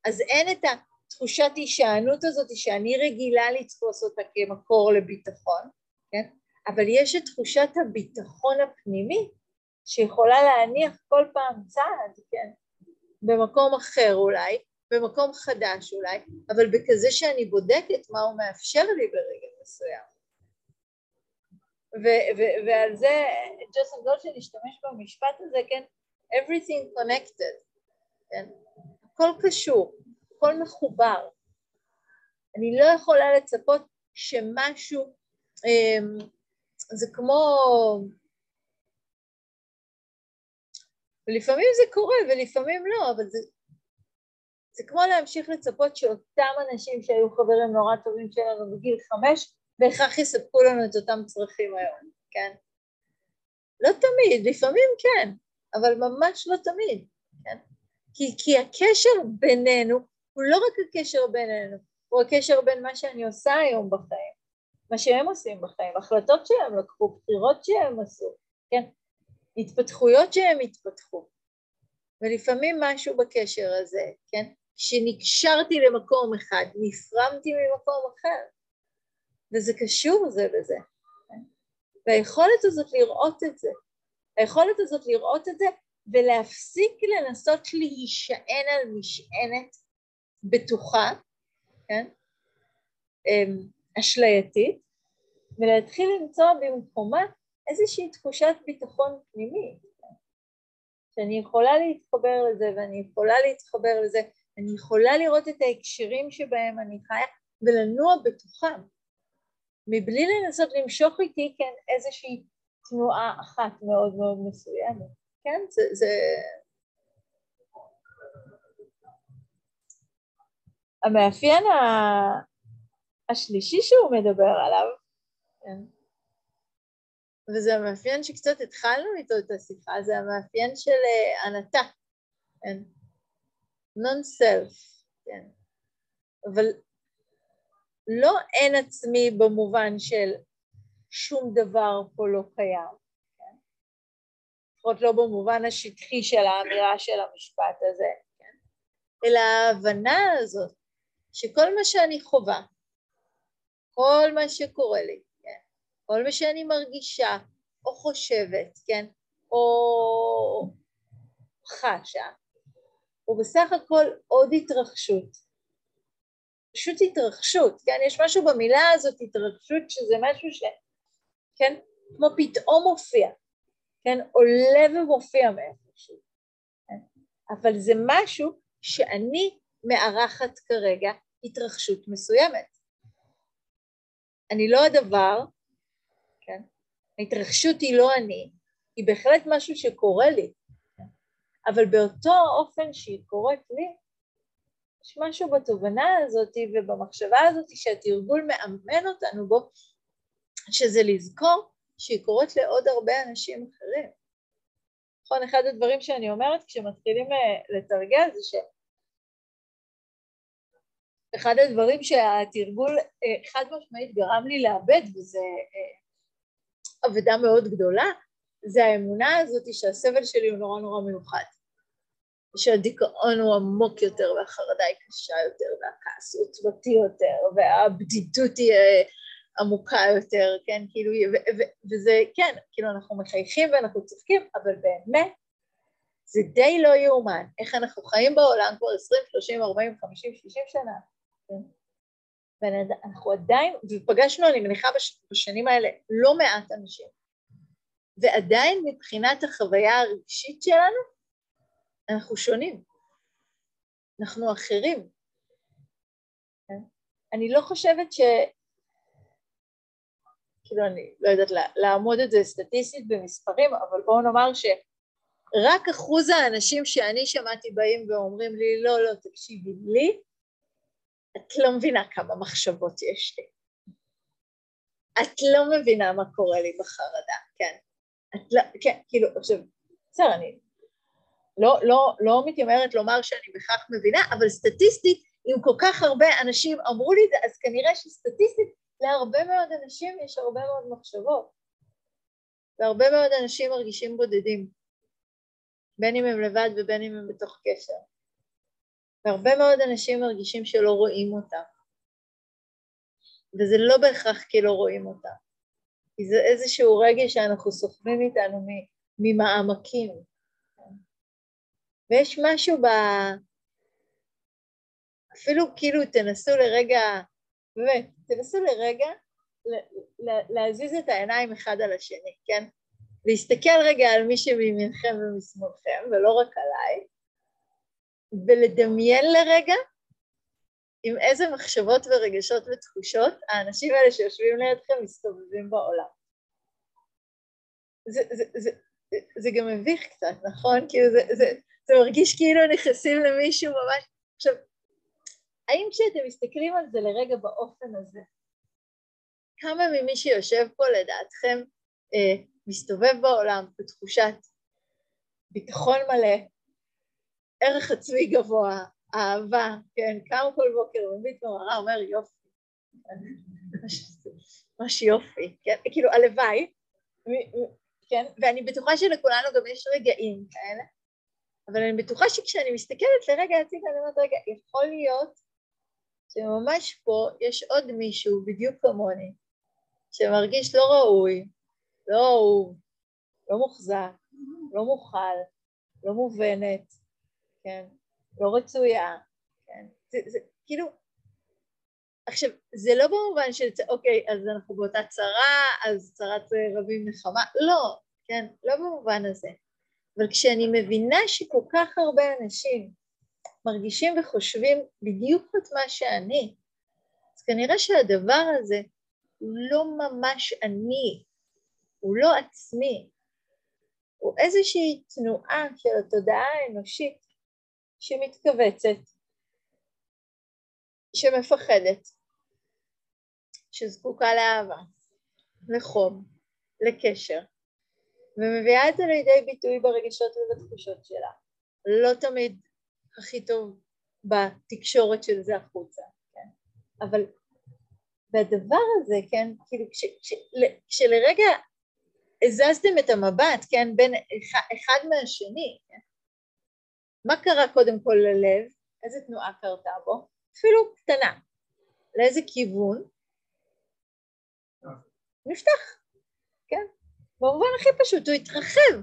אז אין את התחושת הישענות הזאת שאני רגילה לתפוס אותה כמקור לביטחון, כן? אבל יש את תחושת הביטחון הפנימי שיכולה להניח כל פעם צעד, כן? במקום אחר אולי, במקום חדש אולי, אבל בכזה שאני בודקת מה הוא מאפשר לי ברגע מסוים. ועל זה ג'וסף גולדשטיין השתמש במשפט הזה, כן, everything connected, כן, הכל קשור, הכל מחובר. אני לא יכולה לצפות שמשהו, אמ, זה כמו, ולפעמים זה קורה ולפעמים לא, אבל זה, זה כמו להמשיך לצפות שאותם אנשים שהיו חברים נורא טובים שלנו בגיל חמש, בהכרח יספקו לנו את אותם צרכים היום, כן? לא תמיד, לפעמים כן, אבל ממש לא תמיד, כן? כי, כי הקשר בינינו הוא לא רק הקשר בינינו, הוא הקשר בין מה שאני עושה היום בחיים, מה שהם עושים בחיים, החלטות שהם לקחו, בחירות שהם עשו, כן? התפתחויות שהם התפתחו. ולפעמים משהו בקשר הזה, כן? כשנקשרתי למקום אחד, נפרמתי ממקום אחר, וזה קשור זה בזה. כן? והיכולת הזאת לראות את זה, היכולת הזאת לראות את זה ולהפסיק לנסות להישען על משענת בטוחה, כן? אמ, אשלייתית, ולהתחיל למצוא במקומה איזושהי תחושת ביטחון פנימי, שאני יכולה להתחבר לזה ואני יכולה להתחבר לזה, אני יכולה לראות את ההקשרים שבהם אני חיה ולנוע בתוכם, מבלי לנסות למשוך איתי כן איזושהי תנועה אחת מאוד מאוד מסוימת, כן? זה, זה... המאפיין השלישי שהוא מדבר עליו, כן? וזה המאפיין שקצת התחלנו איתו את השיחה, זה המאפיין של אה, ענתה, כן? נון סלף, כן? אבל לא אין עצמי במובן של שום דבר פה לא קיים, כן? לפחות לא במובן השטחי של האמירה של המשפט הזה, כן? אלא ההבנה הזאת שכל מה שאני חווה, כל מה שקורה לי, כן? כל מה שאני מרגישה או חושבת, כן? או חשה, הוא בסך הכל עוד התרחשות. פשוט התרחשות, כן? יש משהו במילה הזאת, התרחשות, שזה משהו ש... כן? כמו פתאום מופיע, כן? עולה ומופיע מאיפשהו. כן? אבל זה משהו שאני מארחת כרגע התרחשות מסוימת. אני לא הדבר, כן? ההתרחשות היא לא אני, היא בהחלט משהו שקורה לי, כן? אבל באותו אופן שהיא קורית לי, יש משהו בתובנה הזאת ובמחשבה הזאת שהתרגול מאמן אותנו בו, שזה לזכור שהיא קורית לעוד הרבה אנשים אחרים. נכון, אחד הדברים שאני אומרת כשמתחילים אה, לתרגל זה שאחד הדברים שהתרגול אה, חד משמעית גרם לי לאבד, וזה אה, אבדה מאוד גדולה, זה האמונה הזאת שהסבל שלי הוא נורא נורא מיוחד. שהדיכאון הוא עמוק יותר והחרדה היא קשה יותר והכעס הוא עוצמתי יותר והבדידות היא עמוקה יותר, כן, כאילו, ו- ו- וזה, כן, כאילו אנחנו מחייכים ואנחנו צוחקים, אבל באמת זה די לא יאומן, איך אנחנו חיים בעולם כבר 20, 30, 40, 50, 60 שנה, כן? ואנחנו עדיין, ופגשנו, אני מניחה בש, בשנים האלה, לא מעט אנשים, ועדיין מבחינת החוויה הרגשית שלנו, אנחנו שונים, אנחנו אחרים. כן? אני לא חושבת ש... כאילו אני לא יודעת לעמוד את זה סטטיסטית במספרים, אבל בואו נאמר שרק אחוז האנשים שאני שמעתי באים ואומרים לי לא, לא, תקשיבי לי, את לא מבינה כמה מחשבות יש לי. את לא מבינה מה קורה לי בחרדה, כן. את לא, כן, כאילו, עכשיו, בסדר, אני לא, לא, לא מתיימרת לומר שאני בכך מבינה, אבל סטטיסטית, אם כל כך הרבה אנשים אמרו לי את זה, אז כנראה שסטטיסטית להרבה מאוד אנשים יש הרבה מאוד מחשבות, והרבה מאוד אנשים מרגישים בודדים, בין אם הם לבד ובין אם הם בתוך קשר. והרבה מאוד אנשים מרגישים שלא רואים אותם, וזה לא בהכרח כי לא רואים אותם, כי זה איזשהו רגע שאנחנו סוחבים איתנו ממעמקים. ויש משהו ב... אפילו כאילו תנסו לרגע באמת, תנסו לרגע להזיז את העיניים אחד על השני, כן? להסתכל רגע על מי שמימינכם ומשמאלכם, ולא רק עליי, ולדמיין לרגע עם איזה מחשבות ורגשות ותחושות האנשים האלה שיושבים לידכם מסתובבים בעולם. זה, זה, זה, זה, זה גם מביך קצת, נכון? כאילו זה, זה, זה מרגיש כאילו נכנסים למישהו ממש... עכשיו, האם כשאתם מסתכלים על זה לרגע באופן הזה, כמה ממי שיושב פה לדעתכם אה, מסתובב בעולם בתחושת ביטחון מלא, ערך עצמי גבוה, אהבה, כן, קם כל בוקר, מביט במראה, אומר יופי, ממש יופי, כן, כאילו הלוואי, כן, ואני בטוחה שלכולנו גם יש רגעים כאלה, אבל אני בטוחה שכשאני מסתכלת לרגע הצידה, אני אומרת, רגע, יכול להיות שממש פה יש עוד מישהו בדיוק כמוני, שמרגיש לא ראוי, לא אהוב, לא מוחזק, לא מוכל, לא מובנת, כן, לא רצויה, כן, זה, זה כאילו, עכשיו, זה לא במובן של, אוקיי, אז אנחנו באותה צרה, אז צרת רבים נחמה, לא, כן, לא במובן הזה. אבל כשאני מבינה שכל כך הרבה אנשים מרגישים וחושבים בדיוק את מה שאני, אז כנראה שהדבר הזה הוא לא ממש אני, הוא לא עצמי, הוא איזושהי תנועה של התודעה האנושית שמתכווצת, שמפחדת, שזקוקה לאהבה, לחום, לקשר, ומביאה את זה לידי ביטוי ברגשות ובתחושות שלה. לא תמיד הכי טוב בתקשורת של זה החוצה, כן? אבל והדבר הזה, כן, כאילו כש, כש, כשלרגע הזזתם את המבט, כן, בין אחד מהשני, כן? מה קרה קודם כל ללב? איזה תנועה קרתה בו? אפילו קטנה. לאיזה כיוון? נפתח, כן? במובן הכי פשוט, הוא התרחב.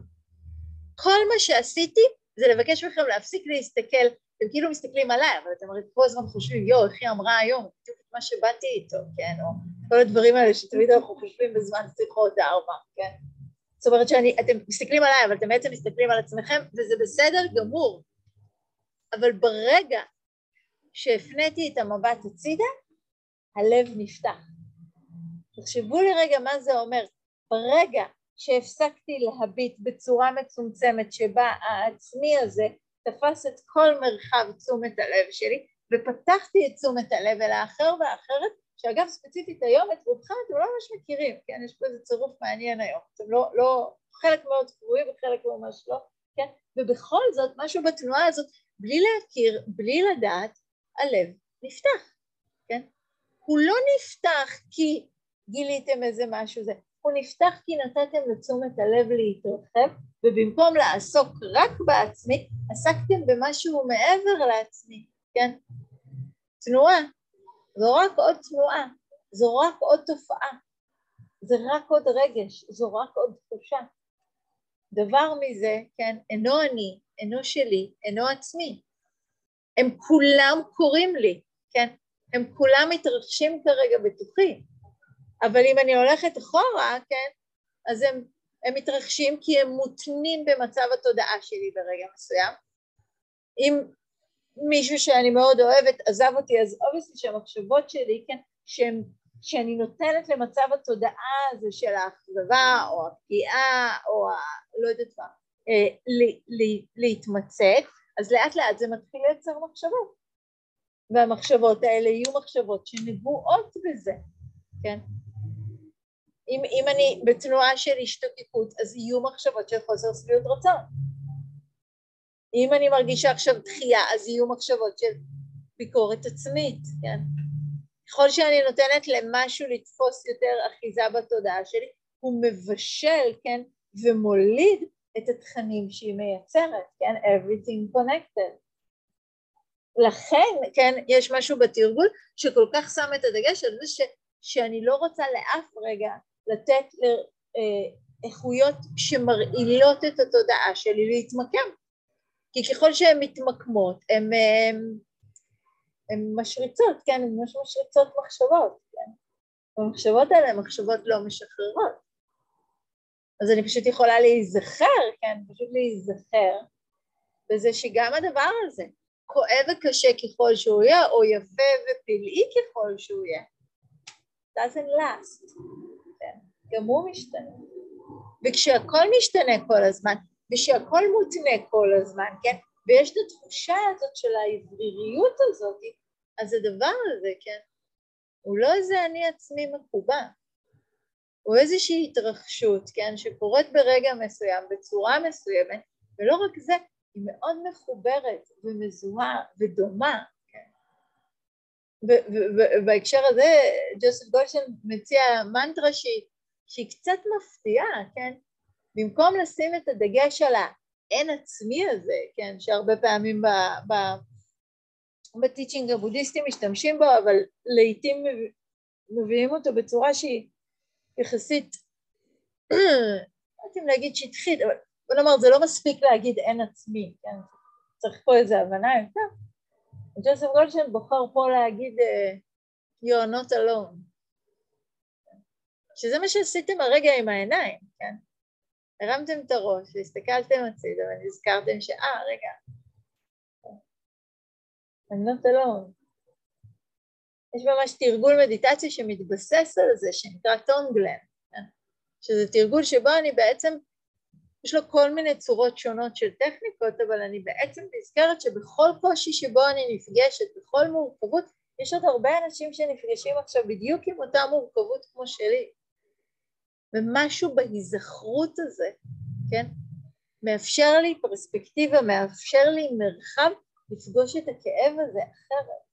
כל מה שעשיתי זה לבקש מכם להפסיק להסתכל, אתם כאילו מסתכלים עליי, אבל אתם הרי כל הזמן חושבים, יואו, איך היא אמרה היום, בדיוק את מה שבאתי איתו, כן? או כל הדברים האלה שתמיד אנחנו חושבים בזמן שיחות ארבע, כן? זאת אומרת שאתם מסתכלים עליי, אבל אתם בעצם מסתכלים על עצמכם, וזה בסדר גמור. אבל ברגע שהפניתי את המבט הצידה, הלב נפתח. תחשבו לרגע מה זה אומר. ברגע שהפסקתי להביט בצורה מצומצמת שבה העצמי הזה תפס את כל מרחב תשומת הלב שלי ופתחתי את תשומת הלב אל האחר והאחרת שאגב ספציפית היום את רובכם אתם לא ממש מכירים, כן? יש פה איזה צירוף מעניין היום, אתם לא, לא, חלק מאוד קבועים וחלק ממש לא, כן? ובכל זאת משהו בתנועה הזאת בלי להכיר, בלי לדעת, הלב נפתח, כן? הוא לא נפתח כי גיליתם איזה משהו זה, הוא נפתח כי נתתם לתשומת הלב להתרחב ובמקום לעסוק רק בעצמי עסקתם במשהו מעבר לעצמי, כן? תנועה, זו רק עוד תנועה, זו רק עוד תופעה, זה רק עוד רגש, זו רק עוד תחושה. דבר מזה, כן, אינו אני, אינו שלי, אינו עצמי. הם כולם קוראים לי, כן? הם כולם מתרחשים כרגע בתוכי. אבל אם אני הולכת אחורה, כן, אז הם, הם מתרחשים כי הם מותנים במצב התודעה שלי ברגע מסוים. אם מישהו שאני מאוד אוהבת עזב אותי, אז אובייסטי שהמחשבות שלי, כן, שהם, שאני נותנת למצב התודעה הזה של האכזבה או הפגיעה או ה... לא יודעת מה, אה, ל, ל, להתמצאת, אז לאט לאט זה מתחיל לייצר מחשבות. והמחשבות האלה יהיו מחשבות שנגועות בזה, כן? אם, אם אני בתנועה של השתוקקות, אז יהיו מחשבות של חוסר שביעות רצון. אם אני מרגישה עכשיו דחייה, אז יהיו מחשבות של ביקורת עצמית, כן? ככל שאני נותנת למשהו לתפוס יותר אחיזה בתודעה שלי, הוא מבשל, כן, ומוליד את התכנים שהיא מייצרת, כן? everything connected. לכן, כן, יש משהו בתרגול שכל כך שם את הדגש על זה ש, שאני לא רוצה לאף רגע לתת לאיכויות שמרעילות את התודעה שלי להתמקם. כי ככל שהן מתמקמות, הן משריצות, כן, הן ממש משריצות מחשבות, כן. המחשבות האלה הן מחשבות לא משחררות. אז אני פשוט יכולה להיזכר, כן, פשוט להיזכר בזה שגם הדבר הזה, כואב וקשה ככל שהוא יהיה, או יפה ופלאי ככל שהוא יהיה. doesn't last. גם הוא משתנה. וכשהכל משתנה כל הזמן, ושהכל מותנה כל הזמן, כן? ויש את התחושה הזאת של האווריריות הזאת, אז הדבר הזה, כן, הוא לא איזה אני עצמי מקובע, הוא איזושהי התרחשות, כן, שקורית ברגע מסוים, בצורה מסוימת, ולא רק זה, היא מאוד מחוברת ומזוהה ודומה, כן. ובהקשר הזה ג'וסף גולדשטיין מציע מנטרה שהיא, שהיא קצת מפתיעה, כן, במקום לשים את הדגש על האין עצמי הזה, כן, שהרבה פעמים ב, ב, בטיצ'ינג הבודהיסטי משתמשים בו, אבל לעיתים מביאים אותו בצורה שהיא יחסית, לא יודעת אם להגיד שטחית, אבל בוא נאמר זה לא מספיק להגיד אין עצמי, כן? צריך פה איזו הבנה יותר. ג'וסף גולדשטיין בוחר פה להגיד uh, you're not alone, שזה מה שעשיתם הרגע עם העיניים, כן? הרמתם את הראש והסתכלתם הצידה ונזכרתם שאה רגע I'm not alone יש ממש תרגול מדיטציה שמתבסס על זה שנקרא טונגלן כן? שזה תרגול שבו אני בעצם יש לו כל מיני צורות שונות של טכניקות אבל אני בעצם נזכרת שבכל קושי שבו אני נפגשת בכל מורכבות יש עוד הרבה אנשים שנפגשים עכשיו בדיוק עם אותה מורכבות כמו שלי ומשהו בהיזכרות הזה, כן, מאפשר לי פרספקטיבה, מאפשר לי מרחב לפגוש את הכאב הזה אחרת.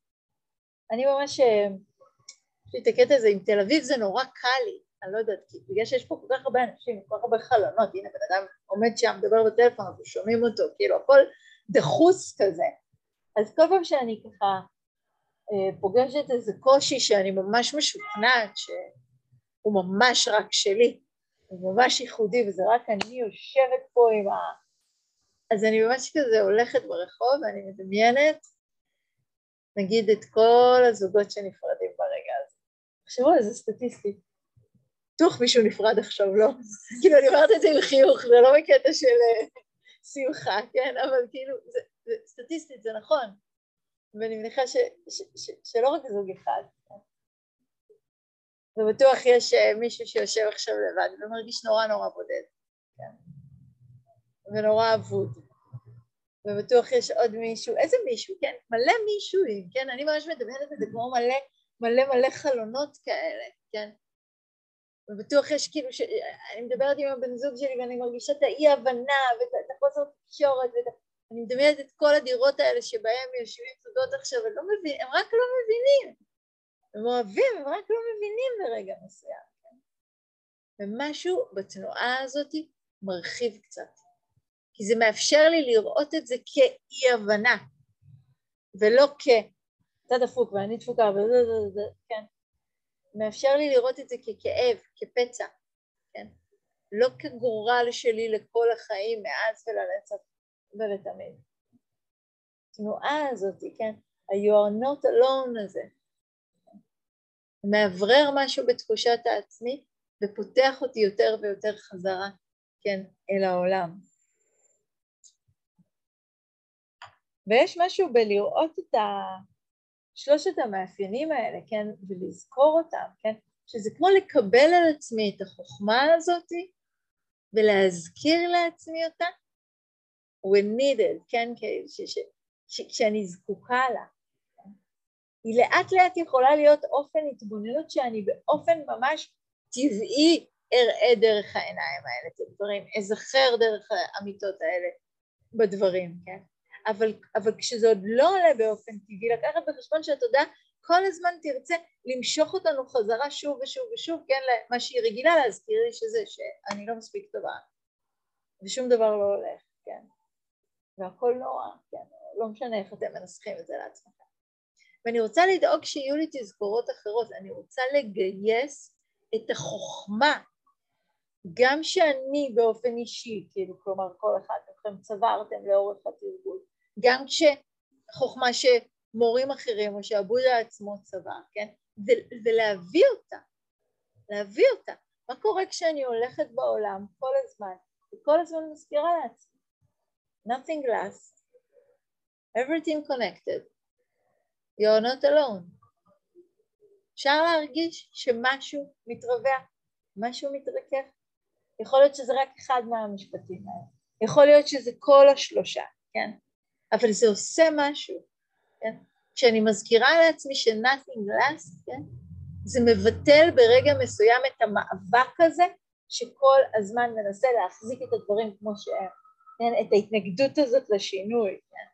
אני ממש, אה, יש לי את הקטע הזה עם תל אביב זה נורא קל לי, אני לא יודעת, כי בגלל שיש פה כל כך הרבה אנשים, כל כך הרבה חלונות, הנה בן אדם עומד שם, מדבר בטלפון, אנחנו שומעים אותו, כאילו הכל דחוס כזה. אז כל פעם שאני ככה אה, פוגשת איזה קושי שאני ממש משוכנעת ש... הוא ממש רק שלי, הוא ממש ייחודי וזה רק אני יושבת פה עם ה... אז אני ממש כזה הולכת ברחוב ואני מדמיינת נגיד את כל הזוגות שנפרדים ברגע הזה. תחשבו איזה סטטיסטי. בטוח מישהו נפרד עכשיו, לא? כאילו אני אומרת את זה עם חיוך, זה לא בקטע של אה, שמחה, כן? אבל כאילו, זה, זה, סטטיסטית זה נכון. ואני מניחה ש, ש, ש, שלא רק זוג אחד, ובטוח יש אה, מישהו שיושב עכשיו לבד ומרגיש נורא נורא בודד, כן? ונורא אבוד. ובטוח יש עוד מישהו, איזה מישהו, כן? מלא מישהוים, כן? אני ממש מדמיינת את זה כמו מלא מלא מלא חלונות כאלה, כן? ובטוח יש כאילו, ש... אני מדברת עם הבן זוג שלי ואני מרגישה את האי הבנה ואת החוסר תקשורת ואת... אני מדמיינת את כל הדירות האלה שבהם יושבים זוגות עכשיו, לא מבין, הם רק לא מבינים הם אוהבים, הם רק לא מבינים ברגע מסוים. כן? ומשהו בתנועה הזאת מרחיב קצת. כי זה מאפשר לי לראות את זה כאי הבנה, ולא כ... אתה דפוק ואני דפוקה וזה זה זה, כן. מאפשר לי לראות את זה ככאב, כפצע, כן. לא כגורל שלי לכל החיים מאז ולנצח ולתמיד. התנועה הזאת, כן, ה-you are not alone הזה, מאוורר משהו בתחושת העצמי ופותח אותי יותר ויותר חזרה, כן, אל העולם. ויש משהו בלראות את שלושת המאפיינים האלה, כן, ולזכור אותם, כן, שזה כמו לקבל על עצמי את החוכמה הזאתי ולהזכיר לעצמי אותה when needed, כן, כשאני זקוקה לה. היא לאט לאט יכולה להיות אופן התבוננות שאני באופן ממש טבעי אראה דרך העיניים האלה את הדברים, אזכר דרך האמיתות האלה בדברים, כן? אבל, אבל כשזה עוד לא עולה באופן טבעי, לקחת בחשבון שהתודעה כל הזמן תרצה למשוך אותנו חזרה שוב ושוב ושוב, כן, למה שהיא רגילה להזכיר לי שזה שאני לא מספיק טובה ושום דבר לא הולך, כן, והכל נורא, כן, לא משנה איך אתם מנסחים את זה לעצמכם. ואני רוצה לדאוג שיהיו לי תזכורות אחרות, אני רוצה לגייס את החוכמה, גם שאני באופן אישי, כאילו, כלומר כל אחד מכם צברתם לאורך התרגול, גם כשחוכמה שמורים אחרים או שהבודה עצמו צבר, כן? ולהביא אותה, להביא אותה. מה קורה כשאני הולכת בעולם כל הזמן, וכל הזמן מזכירה לעצמי? nothing lasts, everything connected. You're not alone. אפשר להרגיש שמשהו מתרווח, משהו מתרכך. יכול להיות שזה רק אחד מהמשפטים האלה. יכול להיות שזה כל השלושה, כן? אבל זה עושה משהו, כן? כשאני מזכירה לעצמי ש-nothing lasts, כן? זה מבטל ברגע מסוים את המאבק הזה שכל הזמן מנסה להחזיק את הדברים כמו שהם, כן? את ההתנגדות הזאת לשינוי, כן?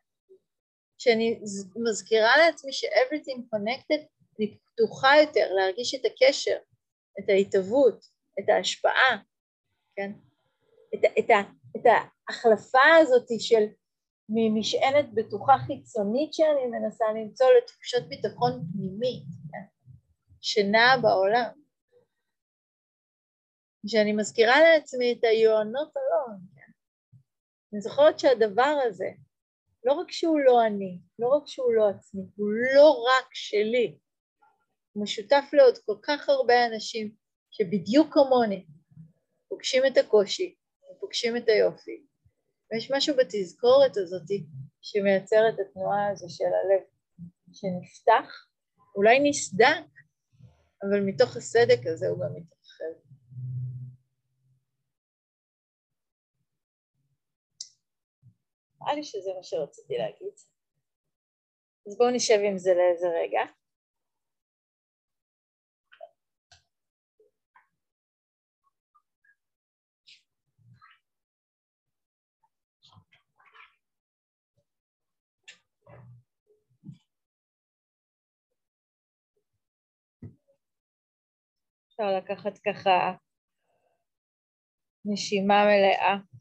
כשאני מזכירה לעצמי ש-everything connected, אני פתוחה יותר להרגיש את הקשר, את ההתהוות, את ההשפעה, כן? את, את, את ההחלפה הזאת של ממשענת בטוחה חיצונית שאני מנסה למצוא לתחושת ביטחון פנימית, כן? שנעה בעולם. כשאני מזכירה לעצמי את היוענות alone, כן? אני זוכרת שהדבר הזה, לא רק שהוא לא אני, לא רק שהוא לא עצמי, הוא לא רק שלי, הוא משותף לעוד כל כך הרבה אנשים שבדיוק כמוני פוגשים את הקושי, פוגשים את היופי, ויש משהו בתזכורת הזאת שמייצר את התנועה הזו של הלב, שנפתח, אולי נסדק, אבל מתוך הסדק הזה הוא גם מתרחב. נראה לי שזה מה שרציתי להגיד. אז בואו נשב עם זה לאיזה רגע. אפשר לקחת ככה נשימה מלאה.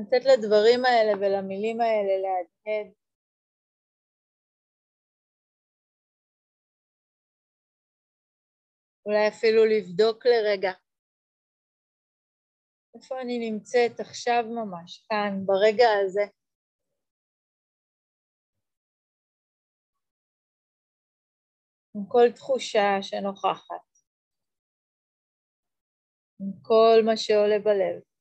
לתת לדברים האלה ולמילים האלה להדהד אולי אפילו לבדוק לרגע איפה אני נמצאת עכשיו ממש, כאן, ברגע הזה. עם כל תחושה שנוכחת, עם כל מה שעולה בלב.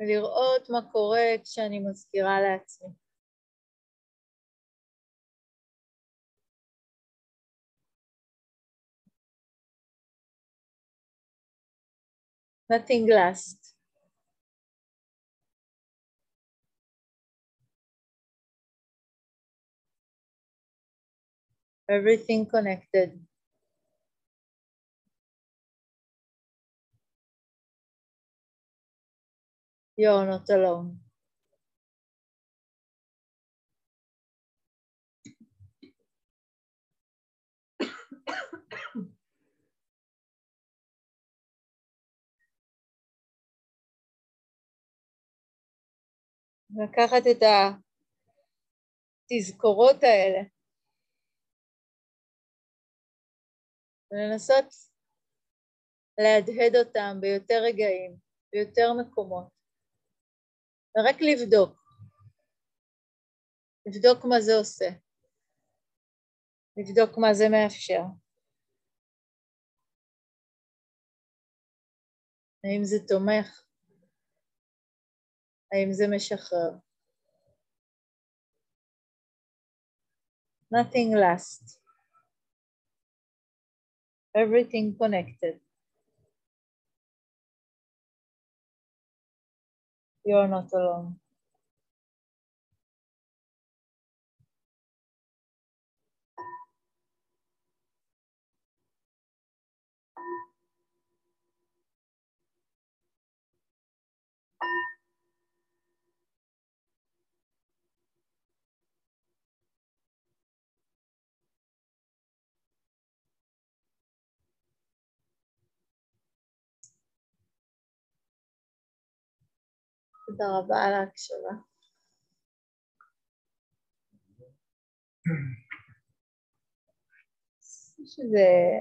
ולראות מה קורה כשאני מזכירה לעצמי. Nothing lasts. Everything connected. You're not alone. לקחת את התזכורות האלה ולנסות להדהד אותם ביותר רגעים, ביותר מקומות. ורק לבדוק, לבדוק מה זה עושה, לבדוק מה זה מאפשר. האם זה תומך? האם זה משחרר? Nothing lasts. Everything connected. You are not alone. תודה רבה על ההקשבה. שזה...